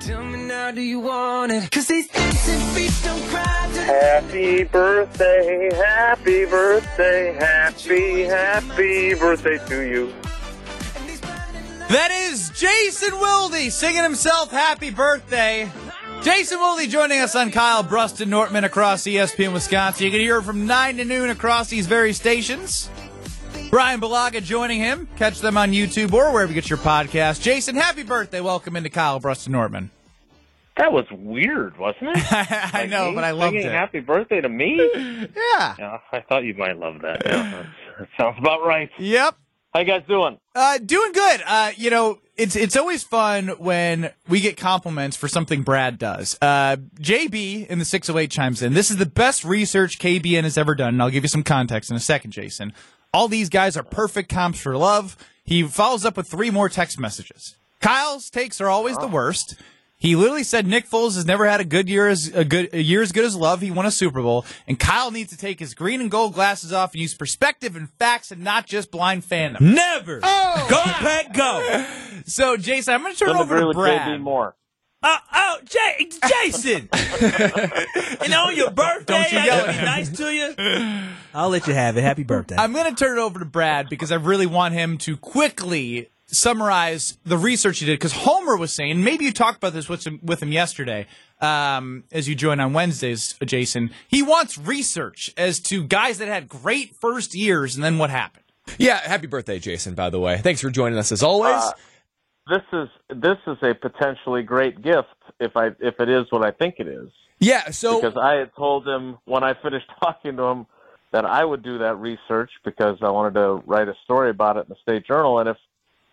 Tell me now, do you want it? Cause these dancing feet don't cry. Happy birthday, happy birthday, happy, happy birthday to you. That is Jason Wilde singing himself happy birthday. Jason Wilde joining us on Kyle Brust and Nortman across ESPN Wisconsin. You can hear it from 9 to noon across these very stations. Bryan Bulaga joining him. Catch them on YouTube or wherever you get your podcast. Jason, happy birthday. Welcome into Kyle Brust and Nortman. That was weird, wasn't it? I Like know, but I loved it. Happy birthday to me? Yeah. Yeah, I thought you might love that. Yeah, that sounds about right. Yep. How you guys doing? Uh, doing good. Uh, you know, it's it's always fun when we get compliments for something Brad does. Uh, JB in the 608 chimes in. This is the best research KBN has ever done, and I'll give you some context in a second, Jason. All these guys are perfect comps for love. He follows up with three more text messages. Kyle's takes are always the worst. He literally said Nick Foles has never had a good year as a good a year as good as love. He won a Super Bowl, and Kyle needs to take his green and gold glasses off and use perspective and facts and not just blind fandom. Never. Oh! Go, Pat, go. So, Jason, I'm going to turn Couldn't it over to with Brad. More. Uh, oh, oh, Jay, Jason. and on your birthday, Don't you I yell gotta at be him. nice to you. I'll let you have it. Happy birthday. I'm going to turn it over to Brad because I really want him to quickly summarize the research he did. Because Homer was saying, maybe you talked about this with him, with him yesterday um, as you joined on Wednesdays, Jason. He wants research as to guys that had great first years and then what happened. Yeah, happy birthday, Jason, by the way. Thanks for joining us as always. Uh, This is this is a potentially great gift if I if it is what I think it is. yeah, so because I had told him when I finished talking to him that I would do that research because I wanted to write a story about it in the State Journal. And if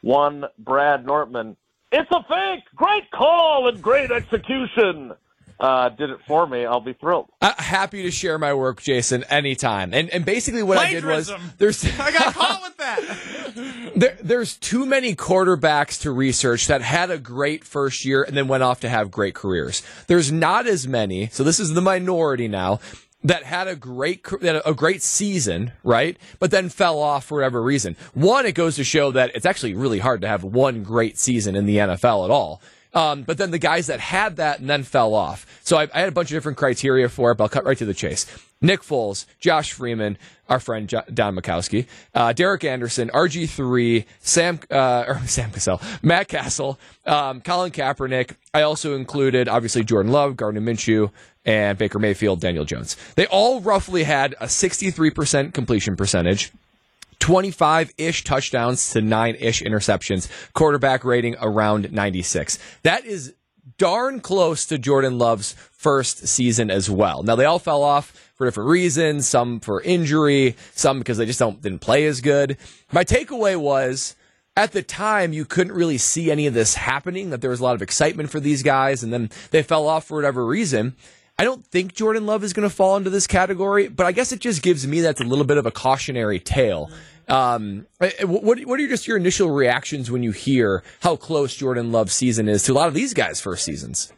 one Brad Nortman, it's a fake, great call and great execution, uh, did it for me, I'll be thrilled. uh, happy to share my work, Jason, anytime. And and basically what I did was Plagiarism. there's I got caught with that. there, there's too many quarterbacks to research that had a great first year and then went off to have great careers. There's not as many, so this is the minority now that had a great that a great season, right? But then fell off for whatever reason. One, it goes to show that it's actually really hard to have one great season in the NFL at all. Um, but then the guys that had that and then fell off. So I, I had a bunch of different criteria for it, but I'll cut right to the chase. Nick Foles, Josh Freeman, our friend Jo- Don Majkowski, uh, Derek Anderson, RG3, Sam, uh, or Sam Cassell, Matt Cassel, um, Colin Kaepernick. I also included, obviously, Jordan Love, Gardner Minshew, and Baker Mayfield, Daniel Jones. They all roughly had a 63% completion percentage. 25 ish touchdowns to 9 ish interceptions, quarterback rating around 96. That is darn close to Jordan Love's first season as well. Now they all fell off for different reasons, some for injury, some because they just don't didn't play as good. My takeaway was at the time you couldn't really see any of this happening, that there was a lot of excitement for these guys and then they fell off for whatever reason. I don't think Jordan Love is going to fall into this category, but I guess it just gives me that's a little bit of a cautionary tale. Um, what what are just your initial reactions when you hear how close Jordan Love's season is to a lot of these guys' first seasons?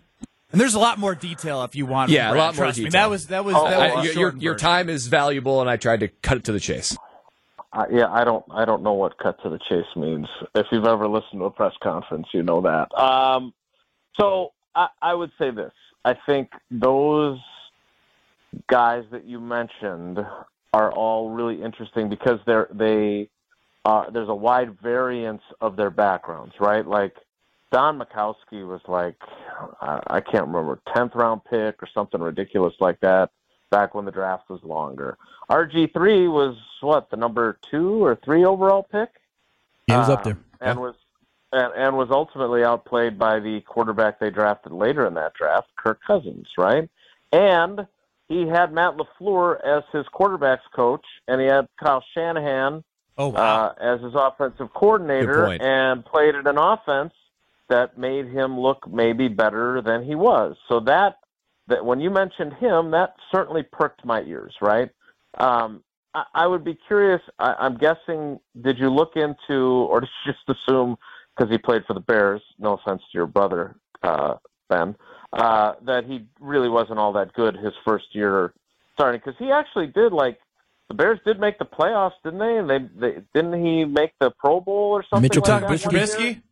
And there's a lot more detail if you want. Yeah, from a lot more Trust me, detail. that was that was, Oh, that was I- a your, your time is valuable, and I tried to cut it to the chase. Uh, yeah, I don't, I don't know what cut to the chase means. If you've ever listened to a press conference, you know that. Um, so I, I would say this: I think those guys that you mentioned are all really interesting because they're they uh, there's a wide variance of their backgrounds, right? Like Don Majkowski was like I, I can't remember tenth round pick or something ridiculous like that back when the draft was longer. RG three was what the number two or three overall pick. He was up Uh, there. and was and, and was ultimately outplayed by the quarterback they drafted later in that draft, Kirk Cousins, right? And he had Matt LaFleur as his quarterbacks coach, and he had Kyle Shanahan Oh wow. uh, as his offensive coordinator, and played at an offense that made him look maybe better than he was. So that that when you mentioned him, that certainly perked my ears, right? Um, I, I would be curious. I, I'm guessing, did you look into, or did you just assume because he played for the Bears? No offense to your brother, uh, Ben, uh, that he really wasn't all that good his first year starting because he actually did like the Bears did make the playoffs, didn't they? And they, they didn't he make the Pro Bowl or something? Mitchell like Trubisky?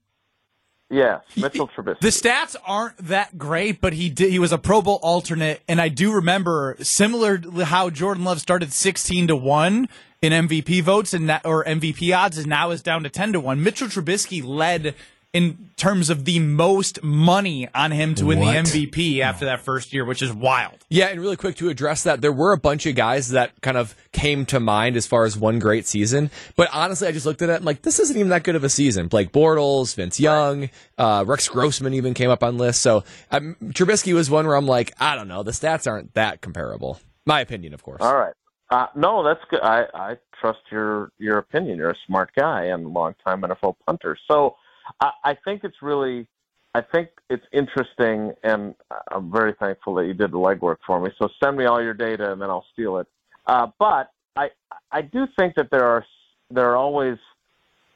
Yes, Mitchell Trubisky. The stats aren't that great, but he did, he was a Pro Bowl alternate, and I do remember similar to how Jordan Love started sixteen to one in MVP votes and that, or MVP odds, and now is down to ten to one. Mitchell Trubisky led in terms of the most money on him to win What? the MVP after that first year, which is wild. Yeah, and really quick to address that, there were a bunch of guys that kind of came to mind as far as one great season. But honestly, I just looked at it and like, this isn't even that good of a season. Blake Bortles, Vince Young, uh, Rex Grossman even came up on list. So um, Trubisky was one where I'm like, I don't know, the stats aren't that comparable. My opinion, of course. All right. Uh, no, that's good. I, I trust your your opinion. You're a smart guy and a longtime NFL punter. So I, I think it's really, I think it's interesting, and I'm very thankful that you did the legwork for me. So send me all your data, and then I'll steal it. Uh, but I I do think that there are there are always,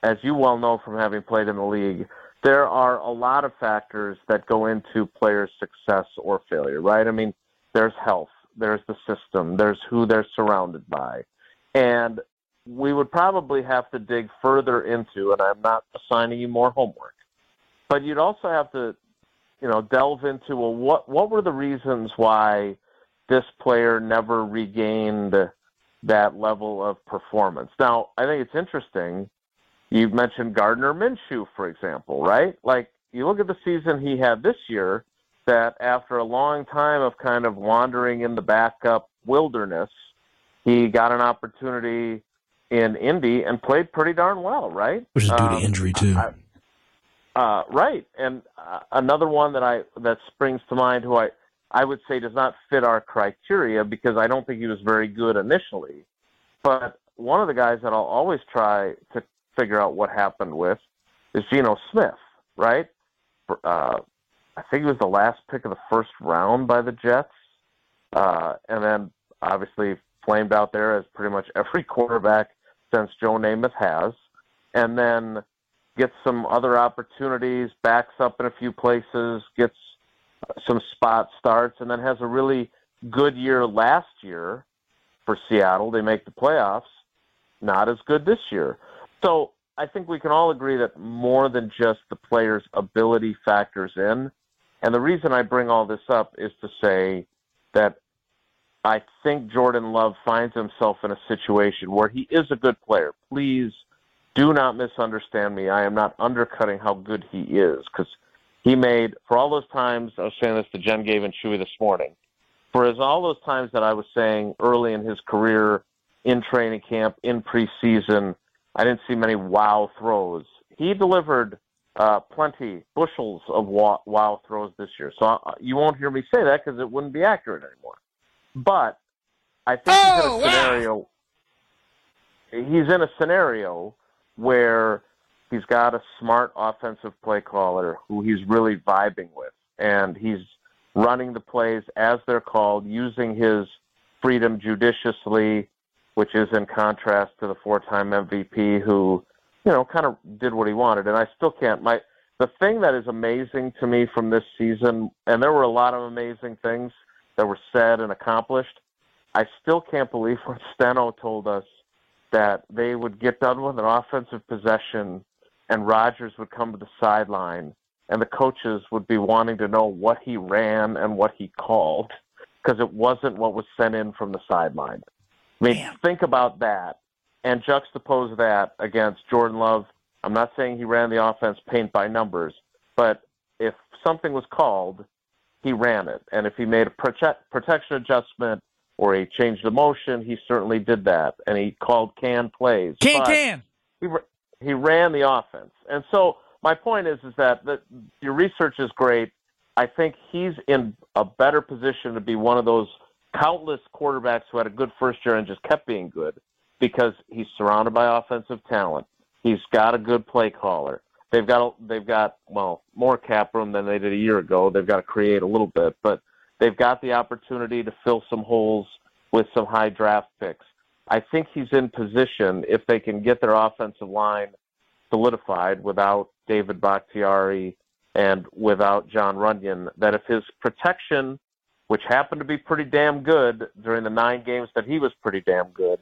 as you well know from having played in the league, there are a lot of factors that go into players' success or failure. Right? I mean, there's health, there's the system, there's who they're surrounded by, and we would probably have to dig further into, and I'm not assigning you more homework, but you'd also have to, you know, delve into well, what what were the reasons why this player never regained that level of performance? Now, I think it's interesting. You've mentioned Gardner Minshew, for example, right? Like you look at the season he had this year. That after a long time of kind of wandering in the backup wilderness, he got an opportunity in Indy and played pretty darn well, right? Which is due to Um, injury too. I- uh, right, and uh, another one that I that springs to mind, who I I would say does not fit our criteria because I don't think he was very good initially, but one of the guys that I'll always try to figure out what happened with is Geno Smith, right? Uh, I think he was the last pick of the first round by the Jets, uh, and then obviously flamed out there as pretty much every quarterback since Joe Namath has, and then gets some other opportunities, backs up in a few places, gets some spot starts, and then has a really good year last year for Seattle. They make the playoffs. Not as good this year. So I think we can all agree that more than just the player's ability factors in. And the reason I bring all this up is to say that I think Jordan Love finds himself in a situation where he is a good player. Please do not misunderstand me. I am not undercutting how good he is because he made, for all those times, I was saying this to Jen Gave and Chewy this morning, for as all those times that I was saying early in his career, in training camp, in preseason, I didn't see many wow throws. He delivered uh, plenty, bushels of wow, wow throws this year. So uh, you won't hear me say that because it wouldn't be accurate anymore. But I think he's in a scenario. He's in a scenario where he's got a smart offensive play caller who he's really vibing with, and he's running the plays as they're called, using his freedom judiciously, which is in contrast to the four-time MVP who, you know, kind of did what he wanted. And I still can't. My the thing that is amazing to me from this season, and there were a lot of amazing things that were said and accomplished. I still can't believe when Steno told us that they would get done with an offensive possession and Rodgers would come to the sideline and the coaches would be wanting to know what he ran and what he called because it wasn't what was sent in from the sideline. I mean, think about that and juxtapose that against Jordan Love. I'm not saying he ran the offense paint by numbers, but if something was called, he ran it. And if he made a prote- protection adjustment or he changed the motion, he certainly did that. And he called can plays. Can But can. He, he ran the offense. And so my point is, is that the, your research is great. I think he's in a better position to be one of those countless quarterbacks who had a good first year and just kept being good because he's surrounded by offensive talent. He's got a good play caller. They've got they've got well more cap room than they did a year ago. They've got to create a little bit, but they've got the opportunity to fill some holes with some high draft picks. I think he's in position if they can get their offensive line solidified without David Bakhtiari and without Jon Runyan, that if his protection, which happened to be pretty damn good during the nine games that he was pretty damn good,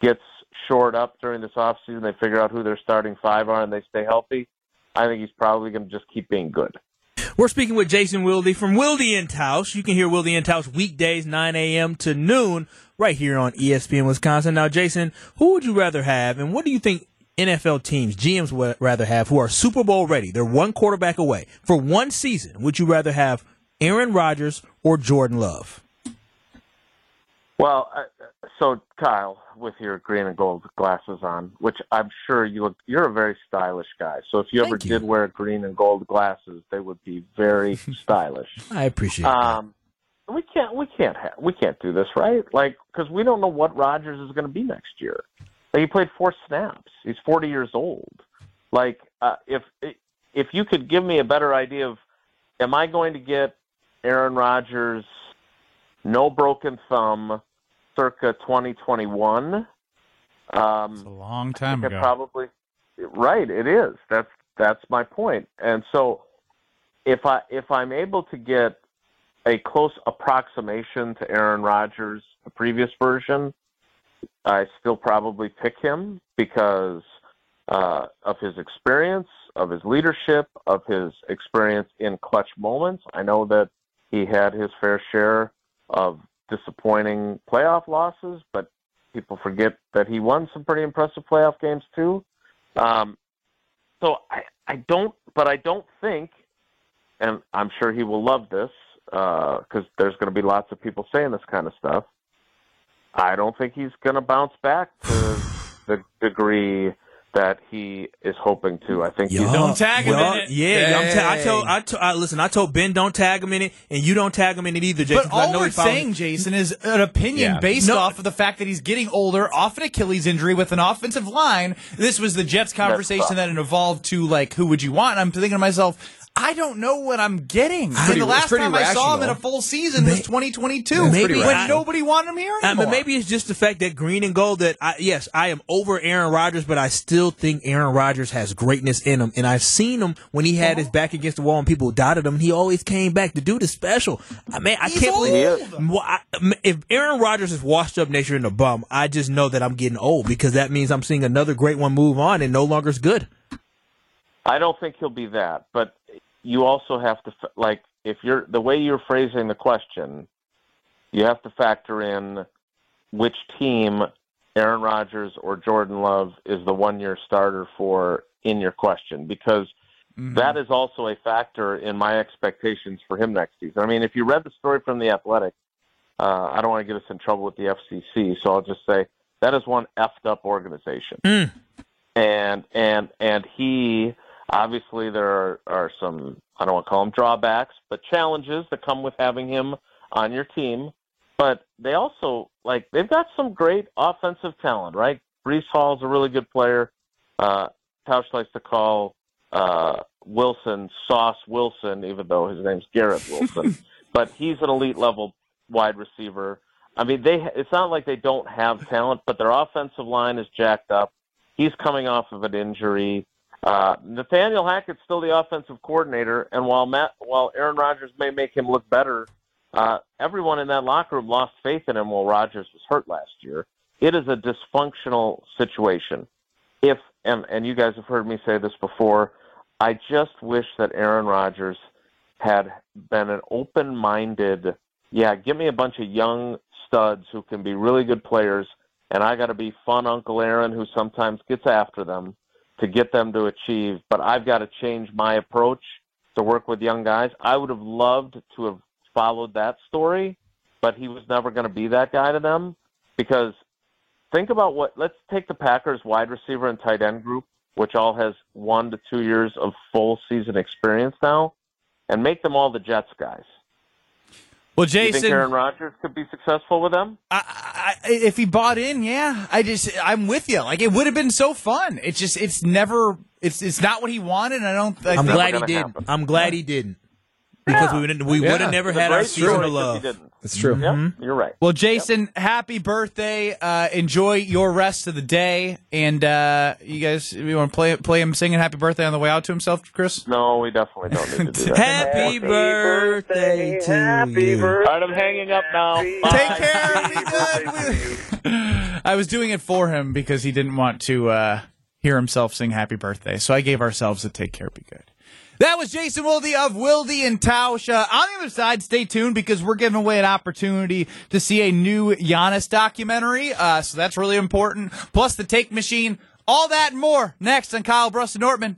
gets shored up during this offseason, they figure out who their starting five are and they stay healthy, I think he's probably going to just keep being good. We're speaking with Jason Wilde from Wilde and Tausch. You can hear Wilde and Tausch weekdays, 9 a.m. to noon, right here on ESPN Wisconsin. Now, Jason, who would you rather have, and what do you think NFL teams, GMs would rather have, who are Super Bowl ready? They're one quarterback away for one season. Would you rather have Aaron Rodgers or Jordan Love? Well, uh, so Kyle, with your green and gold glasses on, which I'm sure you look, you're a very stylish guy. So if you ever you. did wear green and gold glasses, they would be very stylish. I appreciate Um, we can't, we can't have, we can't do this, right? Like, because we don't know what Rodgers is going to be next year. Like, he played four snaps. He's 40 years old. Like, uh, if if you could give me a better idea of, am I going to get Aaron Rodgers, no broken thumb, circa 2021? Um, It's a long time ago. probably right. It is. That's that's my point. And so, if I if I'm able to get a close approximation to Aaron Rodgers, the previous version, I still probably pick him because uh, of his experience, of his leadership, of his experience in clutch moments. I know that he had his fair share of disappointing playoff losses, but people forget that he won some pretty impressive playoff games too. Um, so I, I don't, but I don't think, and I'm sure he will love this because there's going to be lots of people saying this kind of stuff. I don't think he's going to bounce back to the degree that he is hoping to. I think he's Don't tag him Y'all- in it. Yeah, I'm ta- I Dang. told, I, to- I listen. I told Ben don't tag him in it, and you don't tag him in it either, Jason. But 'cause I all know we're he followed- saying, Jason, is an opinion Yeah. based No. off of the fact that he's getting older, off an Achilles injury with an offensive line. This was the Jets conversation that it evolved to like, who would you want? And I'm thinking to myself, I don't know what I'm getting. pretty- and the last pretty time I saw him in a full season was 2022, Maybe when rational. nobody wanted him here uh, I anymore. mean, maybe it's just the fact that green and gold. That I, yes, I am over Aaron Rodgers, but I still think Aaron Rodgers has greatness in him, and I've seen him when he had his back against the wall and people doubted him. He always came back. The dude is special. I mean, I He's can't believe old. Well, I- if Aaron Rodgers is washed up next year in a bum. I just know that I'm getting old because that means I'm seeing another great one move on and no longer is good. I don't think he'll be that, but you also have to f- like if you're the way you're phrasing the question, you have to factor in which team Aaron Rodgers or Jordan Love is the one-year starter for in your question because that is also a factor in my expectations for him next season. I mean, if you read the story from the Athletic, uh, I don't want to get us in trouble with the FCC, so I'll just say that is one effed up organization. And and and he obviously there are, are some I don't want to call them drawbacks, but challenges that come with having him on your team. But they also like they've got some great offensive talent, right? Breece Hall's a really good player. Uh, Tausch likes to call uh, Wilson Sauce Wilson, even though his name's Garrett Wilson. but he's an elite level wide receiver. I mean, they it's not like they don't have talent, but their offensive line is jacked up. He's coming off of an injury. Uh, Nathaniel Hackett's still the offensive coordinator, and while Matt, while Aaron Rodgers may make him look better, uh, everyone in that locker room lost faith in him while Rodgers was hurt last year. It is a dysfunctional situation. If and and you guys have heard me say this before, I just wish that Aaron Rodgers had been an open-minded. Yeah, give me a bunch of young studs who can be really good players, and I got to be fun Uncle Aaron who sometimes gets after them to get them to achieve. But I've got to change my approach to work with young guys. I would have loved to have followed that story, but he was never going to be that guy to them because think about what. Let's take the Packers wide receiver and tight end group, which all has one to two years of full season experience now, and make them all the Jets guys. Well, Do you think Jason, Aaron Rodgers could be successful with them? I, I, if he bought in, yeah, I just I'm with you. Like it would have been so fun. It's just it's never it's it's not what he wanted. and I don't. I I'm glad he didn't. happen. I'm glad he didn't because we would we Yeah. would have never It's had our great season story of if love. He didn't. It's true. Yep, you're right. Well, Jason, happy birthday. Uh, enjoy your rest of the day, and uh, you guys, you want to play play him singing "Happy Birthday" on the way out to himself, Chris? No, we definitely don't need to do that. Happy birthday to you. All right, I'm hanging up now. Bye. Take care. Be good. I was doing it for him because he didn't want to. Uh, hear himself sing happy birthday. So I gave ourselves a take care, be good. That was Jason Wilde of Wilde and Tausch. On the other side, stay tuned because we're giving away an opportunity to see a new Giannis documentary. Uh, so that's really important. Plus the take machine. All that and more next on Kyle Brust and Nortman.